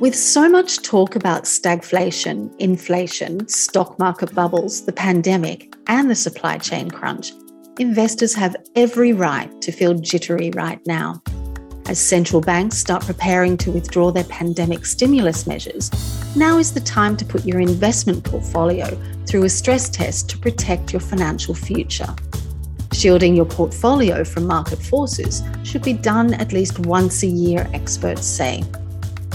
With so much talk about stagflation, inflation, stock market bubbles, the pandemic, and the supply chain crunch, investors have every right to feel jittery right now. As central banks start preparing to withdraw their pandemic stimulus measures, now is the time to put your investment portfolio through a stress test to protect your financial future. Shielding your portfolio from market forces should be done at least once a year, experts say.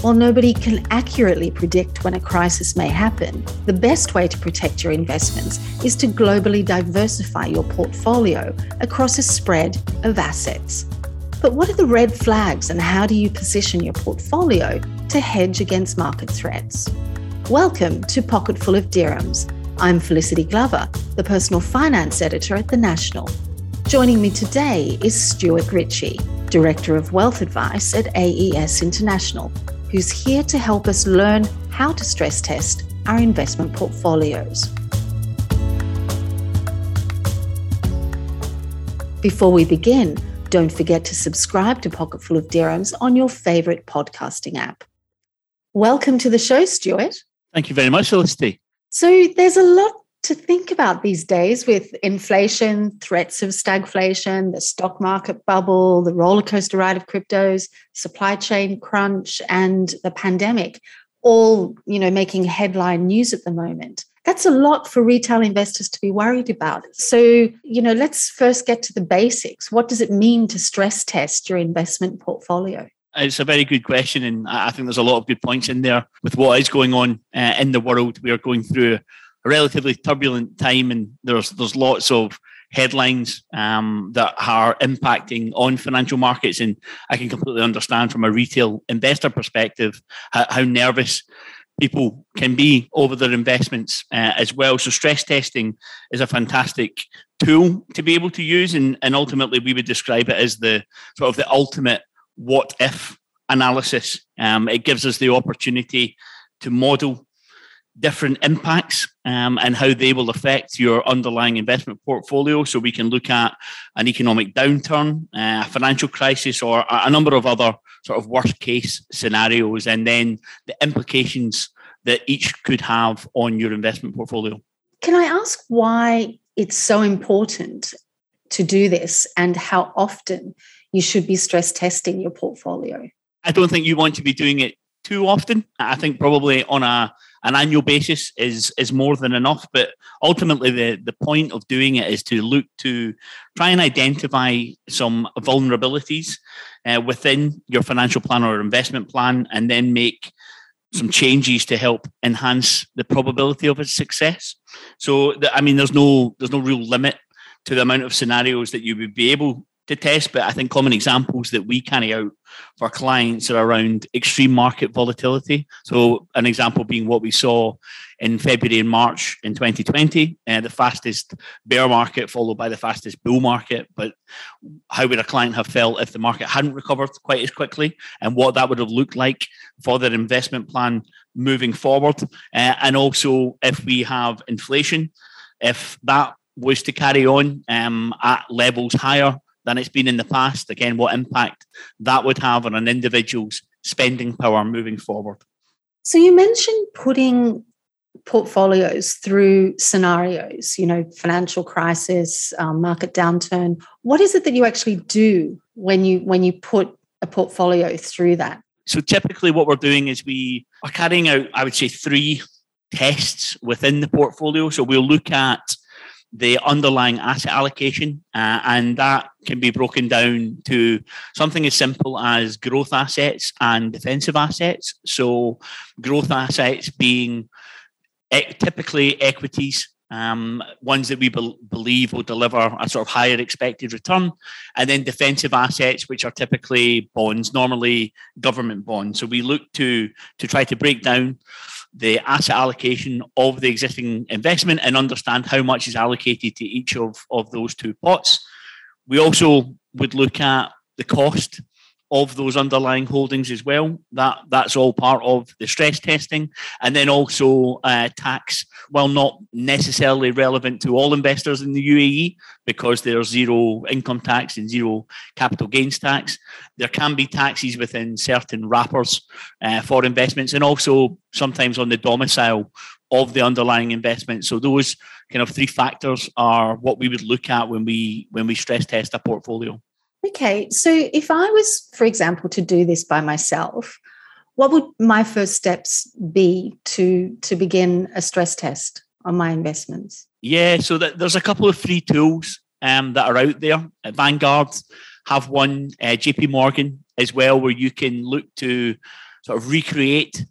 While nobody can accurately predict when a crisis may happen, the best way to protect your investments is to globally diversify your portfolio across a spread of assets. But what are the red flags and how do you position your portfolio to hedge against market threats? Welcome to Pocketful of Dirhams. I'm Felicity Glover, the personal finance editor at The National. Joining me today is Stuart Ritchie, Director of Wealth Advice at AES International, who's here to help us learn how to stress test our investment portfolios. Before we begin, don't forget to subscribe to Pocketful of Dirhams on your favorite podcasting app. Welcome to the show, Stuart. Thank you very much, Felicity. So, there's a lot to think about these days with inflation, threats of stagflation, the stock market bubble, the roller coaster ride of cryptos, supply chain crunch, and the pandemic, all you know making headline news at the moment. That's a lot for retail investors to be worried about. So, you know, let's first get to the basics. What does it mean to stress test your investment portfolio? It's a very good question, and I think there's a lot of good points in there with what is going on uh, in the world. We are going through a relatively turbulent time, and there's there's lots of headlines um, that are impacting on financial markets. And I can completely understand from a retail investor perspective how, how nervous people can be over their investments uh, as well. So stress testing is a fantastic tool to be able to use, and, and ultimately we would describe it as the sort of the ultimate what if analysis. Um, it gives us the opportunity to model different impacts um, and how they will affect your underlying investment portfolio. So we can look at an economic downturn, uh, a financial crisis, or a number of other sort of worst case scenarios, and then the implications that each could have on your investment portfolio. Can I ask why it's so important to do this and how often you should be stress testing your portfolio? I don't think you want to be doing it too often. I think probably on a an annual basis is is more than enough. But ultimately, the the point of doing it is to look to try and identify some vulnerabilities uh, within your financial plan or investment plan, and then make some changes to help enhance the probability of its success. So, I mean, there's no there's no real limit to the amount of scenarios that you would be able to test, but I think common examples that we carry out for clients are around extreme market volatility. So, an example being what we saw in February and March in 2020, uh, the fastest bear market followed by the fastest bull market. But how would a client have felt if the market hadn't recovered quite as quickly, and what that would have looked like for their investment plan moving forward? Uh, and also, if we have inflation, if that was to carry on um, at levels higher than it's been in the past. Again, what impact that would have on an individual's spending power moving forward. So you mentioned putting portfolios through scenarios, you know, financial crisis, um, market downturn. What is it that you actually do when you when you put a portfolio through that? So typically, what we're doing is we are carrying out, I would say, three tests within the portfolio. So we'll look at the underlying asset allocation, uh, and that can be broken down to something as simple as growth assets and defensive assets. So, growth assets being e- typically equities. Um, ones that we be- believe will deliver a sort of higher expected return, and then defensive assets, which are typically bonds, normally government bonds. So we look to to try to break down the asset allocation of the existing investment and understand how much is allocated to each of, of those two pots. We also would look at the cost of those underlying holdings as well. That that's all part of the stress testing, and then also uh, tax. While not necessarily relevant to all investors in the UAE because there's zero income tax and zero capital gains tax, there can be taxes within certain wrappers uh, for investments, and also sometimes on the domicile of the underlying investment. So those kind of three factors are what we would look at when we when we stress test a portfolio. Okay, so if I was, for example, to do this by myself, what would my first steps be to to begin a stress test on my investments? Yeah, so that there's a couple of free tools um, that are out there. Vanguard have one, uh, JP Morgan as well, where you can look to sort of recreate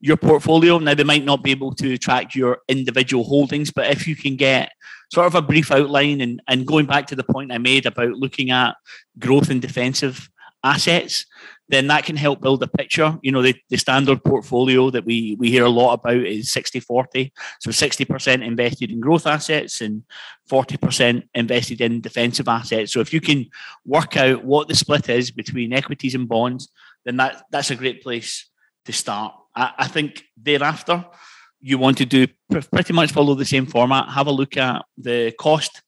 your portfolio. Now, they might not be able to track your individual holdings, but if you can get sort of a brief outline and, and going back to the point I made about looking at growth and defensive assets, then that can help build a picture. You know, the, the standard portfolio that we, we hear a lot about is 60 40. So 60% invested in growth assets and 40% invested in defensive assets. So if you can work out what the split is between equities and bonds, then that, that's a great place to start. I, I think thereafter, you want to do pretty much follow the same format. Have a look at the cost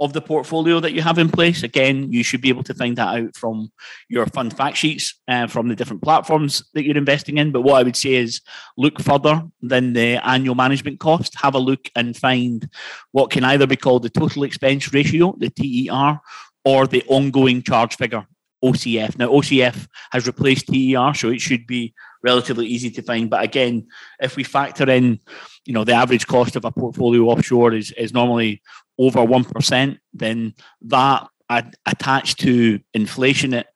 of the portfolio that you have in place. Again, you should be able to find that out from your fund fact sheets uh, from the different platforms that you're investing in. But what I would say is look further than the annual management cost. Have a look and find what can either be called the total expense ratio, the TER, or the ongoing charge figure. OCF. Now, OCF has replaced TER, so it should be relatively easy to find. But again, if we factor in, you know, the average cost of a portfolio offshore is, is normally over 1%, then that attached to inflation at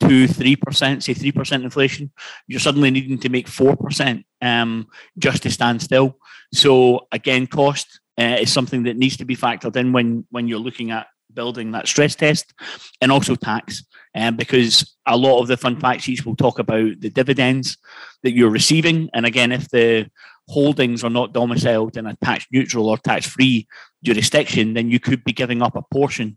two, three percent, say three percent inflation, you're suddenly needing to make four percent um, just to stand still. So again, cost uh, is something that needs to be factored in when when you're looking at building that stress test, and also tax, um, because a lot of the fund fact sheets will talk about the dividends that you're receiving, and again, if the holdings are not domiciled in a tax neutral or tax free jurisdiction, then you could be giving up a portion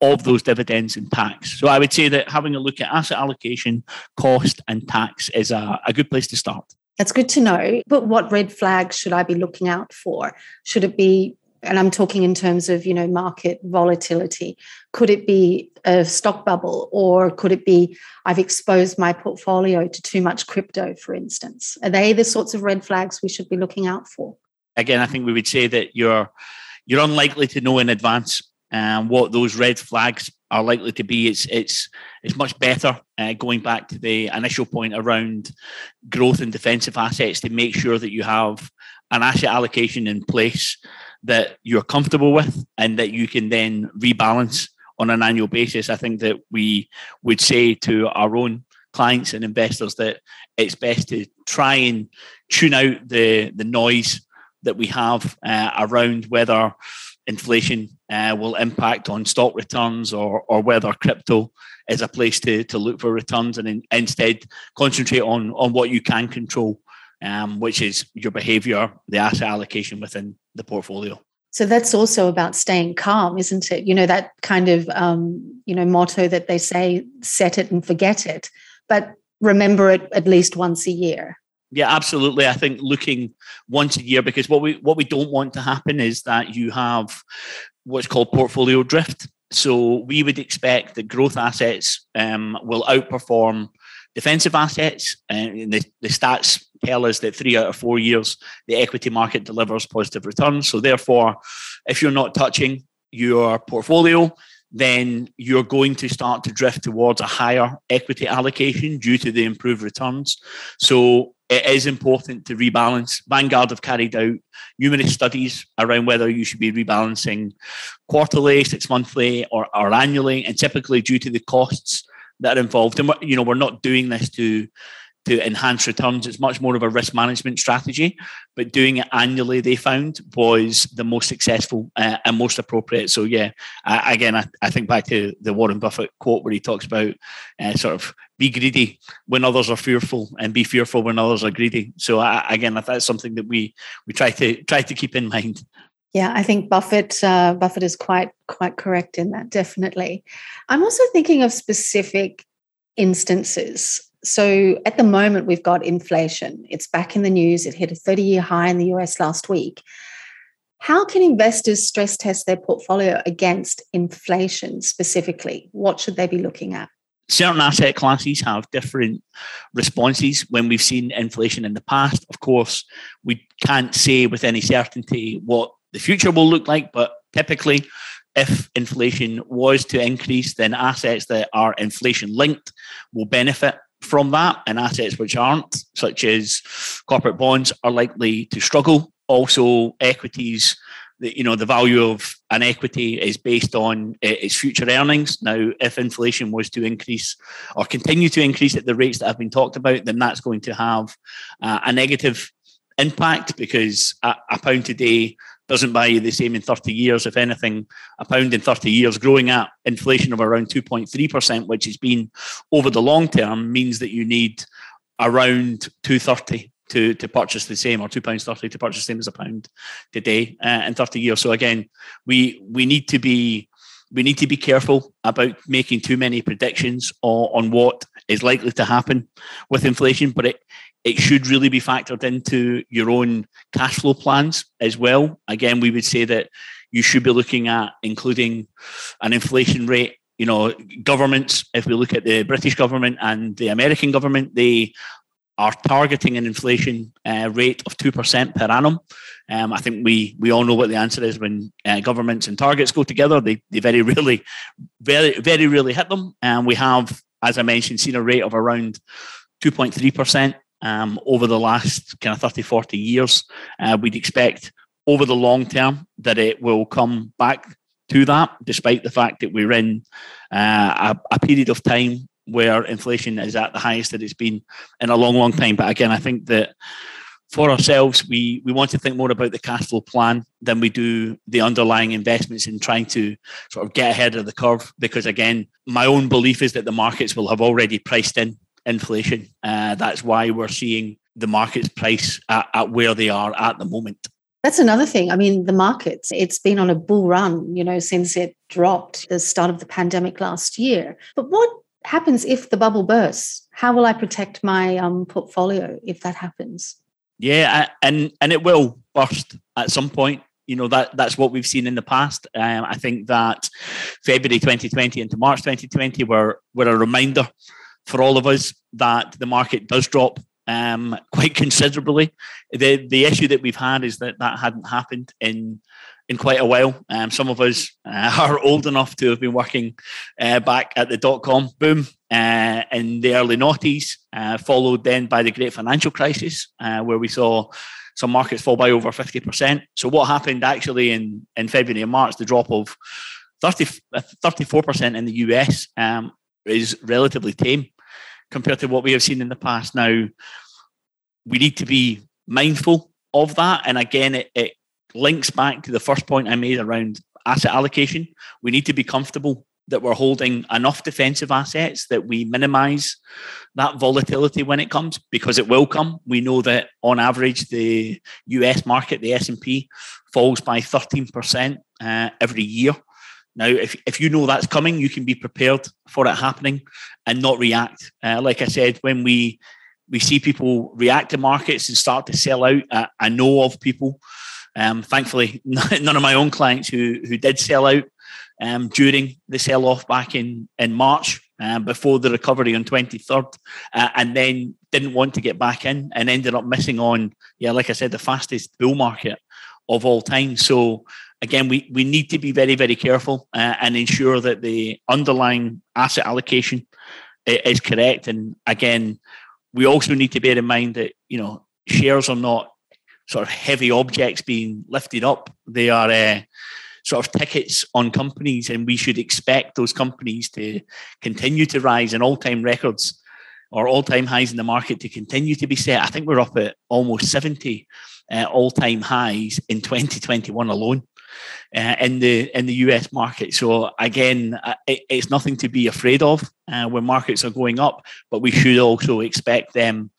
of those dividends in tax. So I would say that having a look at asset allocation, cost, and tax is a, a good place to start. That's good to know. But what red flags should I be looking out for? Should it be and I'm talking in terms of you know market volatility. Could it be a stock bubble, or could it be I've exposed my portfolio to too much crypto, for instance? Are they the sorts of red flags we should be looking out for? Again, I think we would say that you're you're unlikely to know in advance um, what those red flags are likely to be. It's it's it's much better uh, going back to the initial point around growth and defensive assets to make sure that you have an asset allocation in place that you're comfortable with and that you can then rebalance on an annual basis. I think that we would say to our own clients and investors that it's best to try and tune out the the noise that we have uh, around whether inflation uh, will impact on stock returns or or whether crypto is a place to to look for returns and in, instead concentrate on on what you can control um, which is your behavior, the asset allocation within the portfolio. So that's also about staying calm, isn't it? You know, that kind of, um, you know, motto that they say, set it and forget it, but remember it at least once a year. Yeah, absolutely. I think looking once a year because what we what we don't want to happen is that you have what's called portfolio drift. So we would expect that growth assets um, will outperform defensive assets. And the, the stats tell us that three out of four years, the equity market delivers positive returns. So, therefore, if you're not touching your portfolio, then you're going to start to drift towards a higher equity allocation due to the improved returns. So, it is important to rebalance. Vanguard have carried out numerous studies around whether you should be rebalancing quarterly, six monthly, or, or annually. And typically, due to the costs that are involved. And you know, we're not doing this to to enhance returns. It's much more of a risk management strategy. But doing it annually, they found was the most successful uh, and most appropriate. So yeah, again, I, I, think back to the Warren Buffett quote where he talks about uh, sort of be greedy when others are fearful and be fearful when others are greedy. So again, that's something that we we try to try to keep in mind. Yeah, I think Buffett uh, Buffett is quite quite correct in that. Definitely, I'm also thinking of specific instances. So at the moment, we've got inflation. It's back in the news. It hit a 30 year high in the US last week. How can investors stress test their portfolio against inflation specifically? What should they be looking at? Certain asset classes have different responses when we've seen inflation in the past. Of course, we can't say with any certainty what the future will look like, but typically, if inflation was to increase, then assets that are inflation linked will benefit from that, and assets which aren't, such as corporate bonds, are likely to struggle. Also equities you know the value of an equity is based on its future earnings. Now if inflation was to increase or continue to increase at the rates that have been talked about then that's going to have uh, a negative impact because a, a pound today doesn't buy you the same in 30 years. If anything, a pound in 30 years growing at inflation of around 2.3%, which has been over the long term, means that you need around 230 to to purchase the same or two pounds thirty to purchase the same as a pound today uh, in thirty years. So again, we we need to be we need to be careful about making too many predictions on, on what is likely to happen with inflation, but it it should really be factored into your own cash flow plans as well. Again, we would say that you should be looking at including an inflation rate you know, governments, if we look at the British government and the American government, they are targeting an inflation uh, rate of 2% per annum. Um, I think we we all know what the answer is when uh, governments and targets go together. They, they very rarely, very, very rarely hit them. And we have, as I mentioned, seen a rate of around 2.3% um, over the last kind of 30, 40 years. Uh, we'd expect over the long term that it will come back to that, despite the fact that we're in uh, a, a period of time where inflation is at the highest that it's been in a long, long time. But again, I think that for ourselves, we we want to think more about the cash flow plan than we do the underlying investments in trying to sort of get ahead of the curve. Because again, my own belief is that the markets will have already priced in inflation. Uh, that's why we're seeing the markets price at, at where they are at the moment. That's another thing. I mean, the markets, it's been on a bull run, you know, since it dropped the start of the pandemic last year. But what happens if the bubble bursts? How will I protect my um, portfolio if that happens? Yeah, and and it will burst at some point. You know that that's what we've seen in the past. Um, I think that February 2020 into March 2020 were were a reminder for all of us that the market does drop um, quite considerably. The the issue that we've had is that that hadn't happened in in quite a while. Um, some of us uh, are old enough to have been working uh, back at the dot com boom uh, in the early noughties, uh, followed then by the great financial crisis, uh, where we saw some markets fall by over 50%. So, what happened actually in, in February and March, the drop of 30, 34% in the US um, is relatively tame compared to what we have seen in the past. Now, we need to be mindful of that. And again, it, it links back to the first point I made around asset allocation. We need to be comfortable that we're holding enough defensive assets that we minimize that volatility when it comes because it will come we know that on average the us market the s&p falls by 13% uh, every year now if, if you know that's coming you can be prepared for it happening and not react uh, like i said when we we see people react to markets and start to sell out uh, i know of people um, thankfully, none of my own clients who who did sell out um, during the sell off back in in March uh, before the recovery on 23rd, uh, and then didn't want to get back in and ended up missing on yeah, like I said, the fastest bull market of all time. So again, we we need to be very very careful uh, and ensure that the underlying asset allocation is correct. And again, we also need to bear in mind that you know shares are not sort of heavy objects being lifted up. They are uh, sort of tickets on companies, and we should expect those companies to continue to rise and all time records or all time highs in the market to continue to be set. I think we're up at almost 70 uh, all time highs in 2021 alone. Uh, in the in the US market, so again, uh, it, it's nothing to be afraid of uh, when markets are going up, but we should also expect them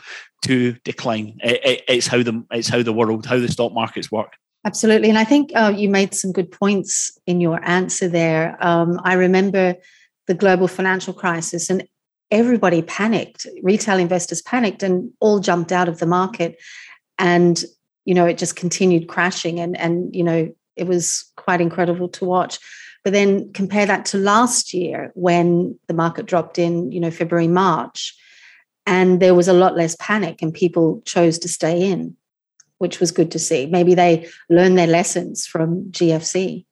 to decline. It, it, it's how the it's how the world, how the stock markets work. Absolutely, and I think uh, you made some good points in your answer there. Um, I remember the global financial crisis, and everybody panicked. Retail investors panicked and all jumped out of the market. And, you know, it just continued crashing. And, and you know, it was quite incredible to watch. But then compare that to last year when the market dropped in, you know, February, March, and there was a lot less panic and people chose to stay in, which was good to see. Maybe they learned their lessons from GFC.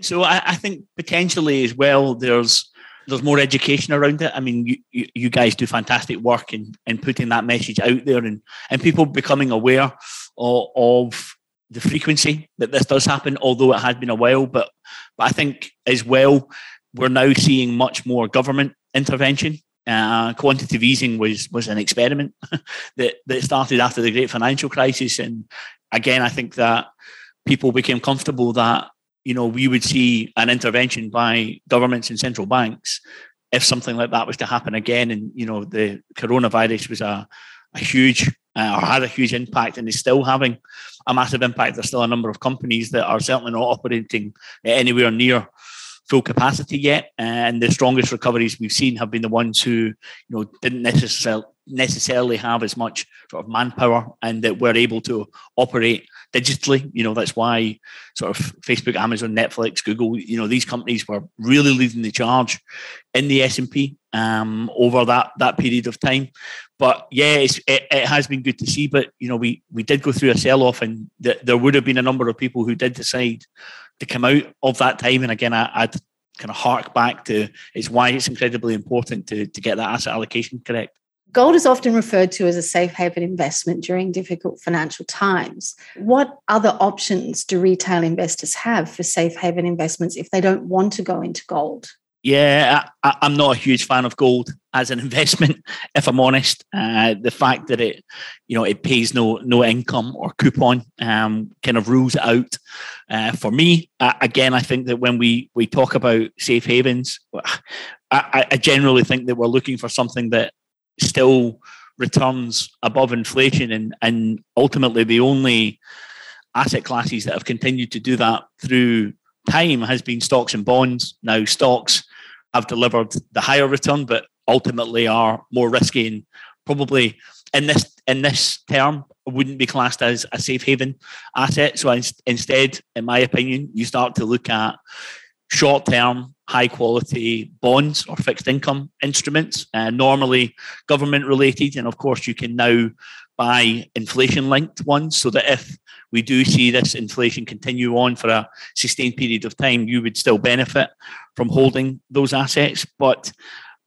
So I, I think potentially as well, there's there's more education around it. I mean, you, you, you, guys do fantastic work in, in putting that message out there and, and people becoming aware of, of the frequency that this does happen, although it has been a while. But, but I think as well, we're now seeing much more government intervention. Uh, quantitative easing was was an experiment that, that started after the great financial crisis. And again, I think that people became comfortable that you know, we would see an intervention by governments and central banks if something like that was to happen again. And, you know, the coronavirus was a, a huge uh, or had a huge impact and is still having a massive impact. There's still a number of companies that are certainly not operating anywhere near full capacity yet. And the strongest recoveries we've seen have been the ones who, you know, didn't necessarily necessarily have as much sort of manpower and that we're able to operate digitally. You know, that's why sort of Facebook, Amazon, Netflix, Google, you know, these companies were really leading the charge in the S&P um, over that that period of time. But yeah, it, it, has been good to see. But, you know, we, we did go through a sell-off and th- there would have been a number of people who did decide to come out of that time. And again, I, I'd kind of hark back to it's why it's incredibly important to, to get that asset allocation correct. Gold is often referred to as a safe haven investment during difficult financial times. What other options do retail investors have for safe haven investments if they don't want to go into gold? Yeah, I, am not a huge fan of gold as an investment. If I'm honest, uh, the fact that it, you know, it pays no no income or coupon, um, kind of rules it out. Uh, for me, uh, again, I think that when we we talk about safe havens, I, I generally think that we're looking for something that still returns above inflation and, and ultimately the only asset classes that have continued to do that through time has been stocks and bonds. Now stocks have delivered the higher return, but ultimately are more risky and probably in this in this term wouldn't be classed as a safe haven asset. So instead, in my opinion, you start to look at short term high quality bonds or fixed income instruments, uh, normally government related. And of course, you can now buy inflation linked ones so that if we do see this inflation continue on for a sustained period of time, you would still benefit from holding those assets. But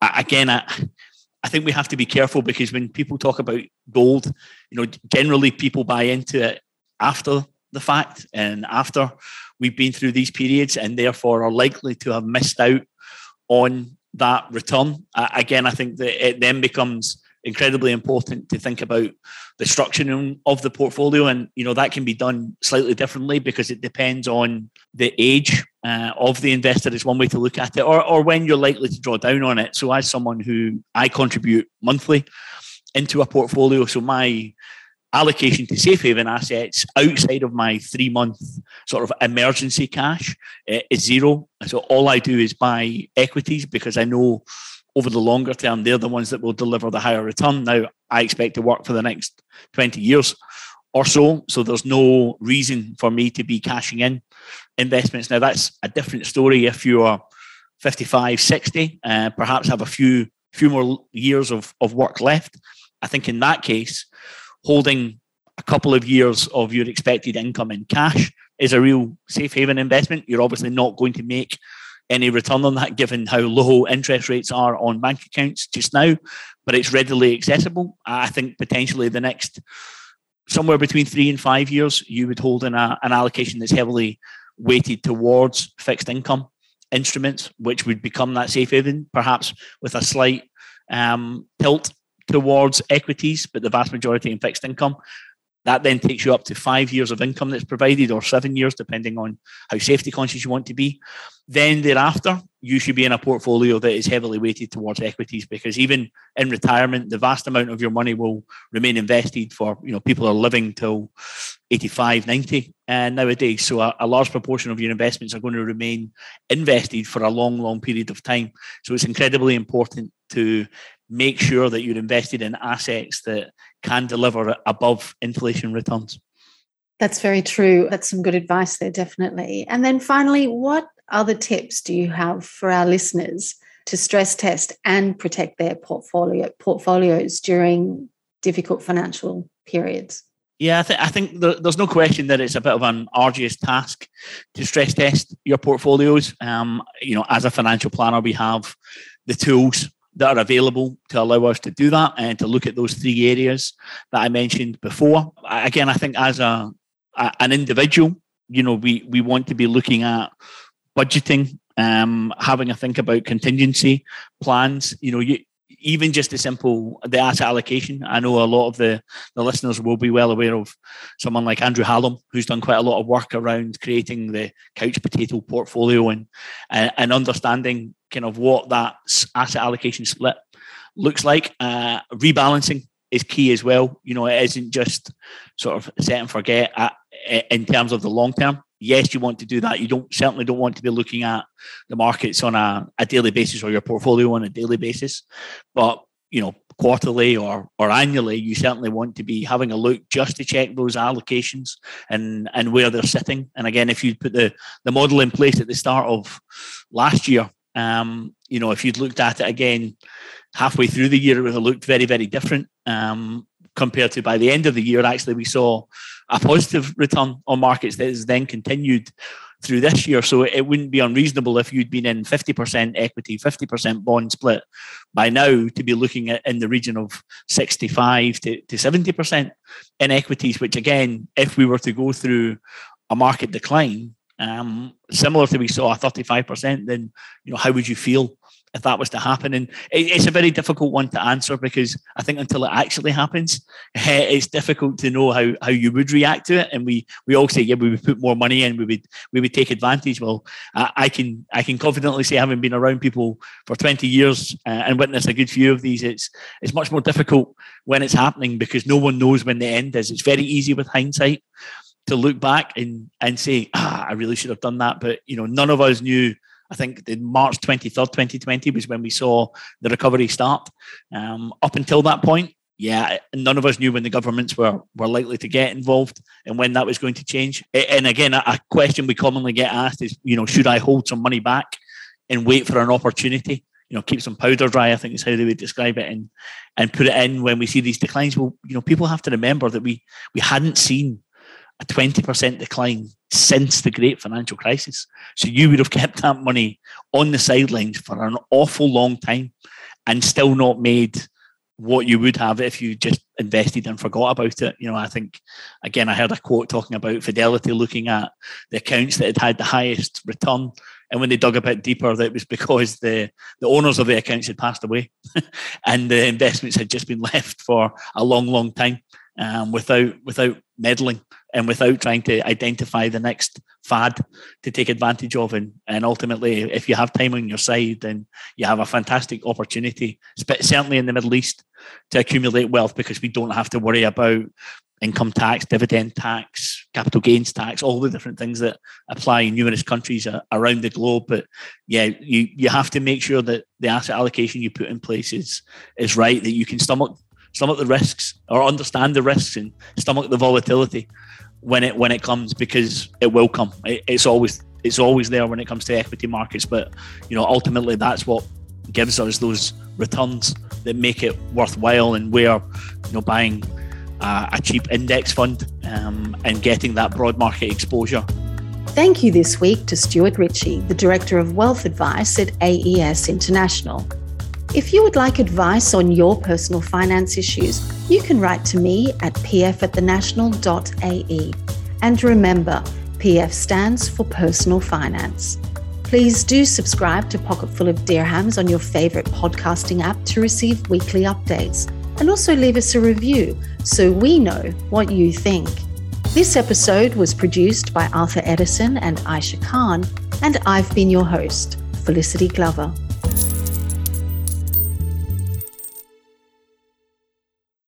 again, I, I think we have to be careful because when people talk about gold, you know, generally people buy into it after the fact and after we've been through these periods and therefore are likely to have missed out on that return. Uh, again, I think that it then becomes incredibly important to think about the structuring of the portfolio and you know that can be done slightly differently because it depends on the age uh, of the investor is one way to look at it or, or when you're likely to draw down on it so as someone who i contribute monthly into a portfolio so my allocation to safe haven assets outside of my three month sort of emergency cash uh, is zero. So all I do is buy equities because I know over the longer term they're the ones that will deliver the higher return. Now I expect to work for the next 20 years or so. So there's no reason for me to be cashing in investments. Now that's a different story if you are 55, 60, uh, perhaps have a few few more years of, of work left. I think in that case, holding a couple of years of your expected income in cash is a real safe haven investment. You're obviously not going to make any return on that given how low interest rates are on bank accounts just now, but it's readily accessible. I think potentially the next somewhere between three and five years, you would hold in a, an allocation that's heavily weighted towards fixed income instruments, which would become that safe haven, perhaps with a slight um, tilt towards equities, but the vast majority in fixed income. That then takes you up to five years of income that's provided, or seven years, depending on how safety conscious you want to be. Then thereafter, you should be in a portfolio that is heavily weighted towards equities because even in retirement, the vast amount of your money will remain invested for, you know, people are living till 85, 90 uh, nowadays. So a, a large proportion of your investments are going to remain invested for a long, long period of time. So it's incredibly important to make sure that you're invested in assets that can deliver above inflation returns. That's very true. That's some good advice there, definitely. And then finally, what other tips do you have for our listeners to stress test and protect their portfolio portfolios during difficult financial periods? Yeah, I, th- I think there, there's no question that it's a bit of an arduous task to stress test your portfolios. Um, you know, as a financial planner, we have the tools that are available to allow us to do that and to look at those three areas that I mentioned before. Again, I think as a, a an individual, you know, we we want to be looking at budgeting, um, having a think about contingency plans. You know, you even just the simple the asset allocation. I know a lot of the, the listeners will be well aware of someone like Andrew Hallam, who's done quite a lot of work around creating the couch potato portfolio and and, and understanding kind of what that asset allocation split looks like. Uh, rebalancing is key as well. You know, it isn't just sort of set and forget at, in terms of the long term yes, you want to do that. You don't certainly don't want to be looking at the markets on a, a daily basis or your portfolio on a daily basis. But you know, quarterly or or annually, you certainly want to be having a look just to check those allocations and and where they're sitting. And again, if you put the the model in place at the start of last year, um, you know, if you'd looked at it again halfway through the year, it would have looked very, very different. Um, compared to by the end of the year, actually, we saw a positive return on markets that has then continued through this year. So it wouldn't be unreasonable if you'd been in 50% equity, 50% bond split by now to be looking at in the region of 65 to, to 70% in equities, which again, if we were to go through a market decline, um, similar to we saw a 35%, then you know how would you feel if that was to happen. And it's a very difficult one to answer because I think until it actually happens, it's difficult to know how, how you would react to it. And we we all say, yeah, we would put more money in, we would we would take advantage. Well, I, I can I can confidently say, having been around people for twenty years uh, and witnessed a good few of these, it's it's much more difficult when it's happening because no one knows when the end is. It's very easy with hindsight to look back and and say, ah, I really should have done that, but you know, none of us knew I think the March 23rd, 2020 was when we saw the recovery start. Um, up until that point, yeah, none of us knew when the governments were were likely to get involved and when that was going to change. And again, a question we commonly get asked is, you know, should I hold some money back and wait for an opportunity? You know, keep some powder dry. I think is how they would describe it, and and put it in when we see these declines. Well, you know, people have to remember that we we hadn't seen a 20% decline since the great financial crisis. So you would have kept that money on the sidelines for an awful long time and still not made what you would have if you just invested and forgot about it. You know, I think again, I heard a quote talking about Fidelity looking at the accounts that had had the highest return, and when they dug a bit deeper, that was because the the owners of the accounts had passed away, and the investments had just been left for a long, long time um, without without meddling and without trying to identify the next fad to take advantage of. And, and ultimately, if you have time on your side, then you have a fantastic opportunity, certainly in the Middle East, to accumulate wealth because we don't have to worry about income tax, dividend tax, capital gains tax, all the different things that apply in numerous countries around the globe. But yeah, you, you have to make sure that the asset allocation you put in place is, is right, that you can stomach stomach the risks or understand the risks and stomach the volatility when it when it comes because it will come. It, it's always it's always there when it comes to equity markets. But you know, ultimately, that's what gives us those returns that make it worthwhile, and where you know buying uh, a cheap index fund um, and getting that broad market exposure. Thank you this week to Stuart Ritchie, the Director of Wealth Advice at AES International. If you would like advice on your personal finance issues, you can write to me at pf at pf@thenational.ae. And remember, PF stands for personal finance. Please do subscribe to Pocketful of Dirhams on your favorite podcasting app to receive weekly updates. And also leave us a review so we know what you think. This episode was produced by Arthur Edison and Aisha Khan, and I've been your host, Felicity Glover.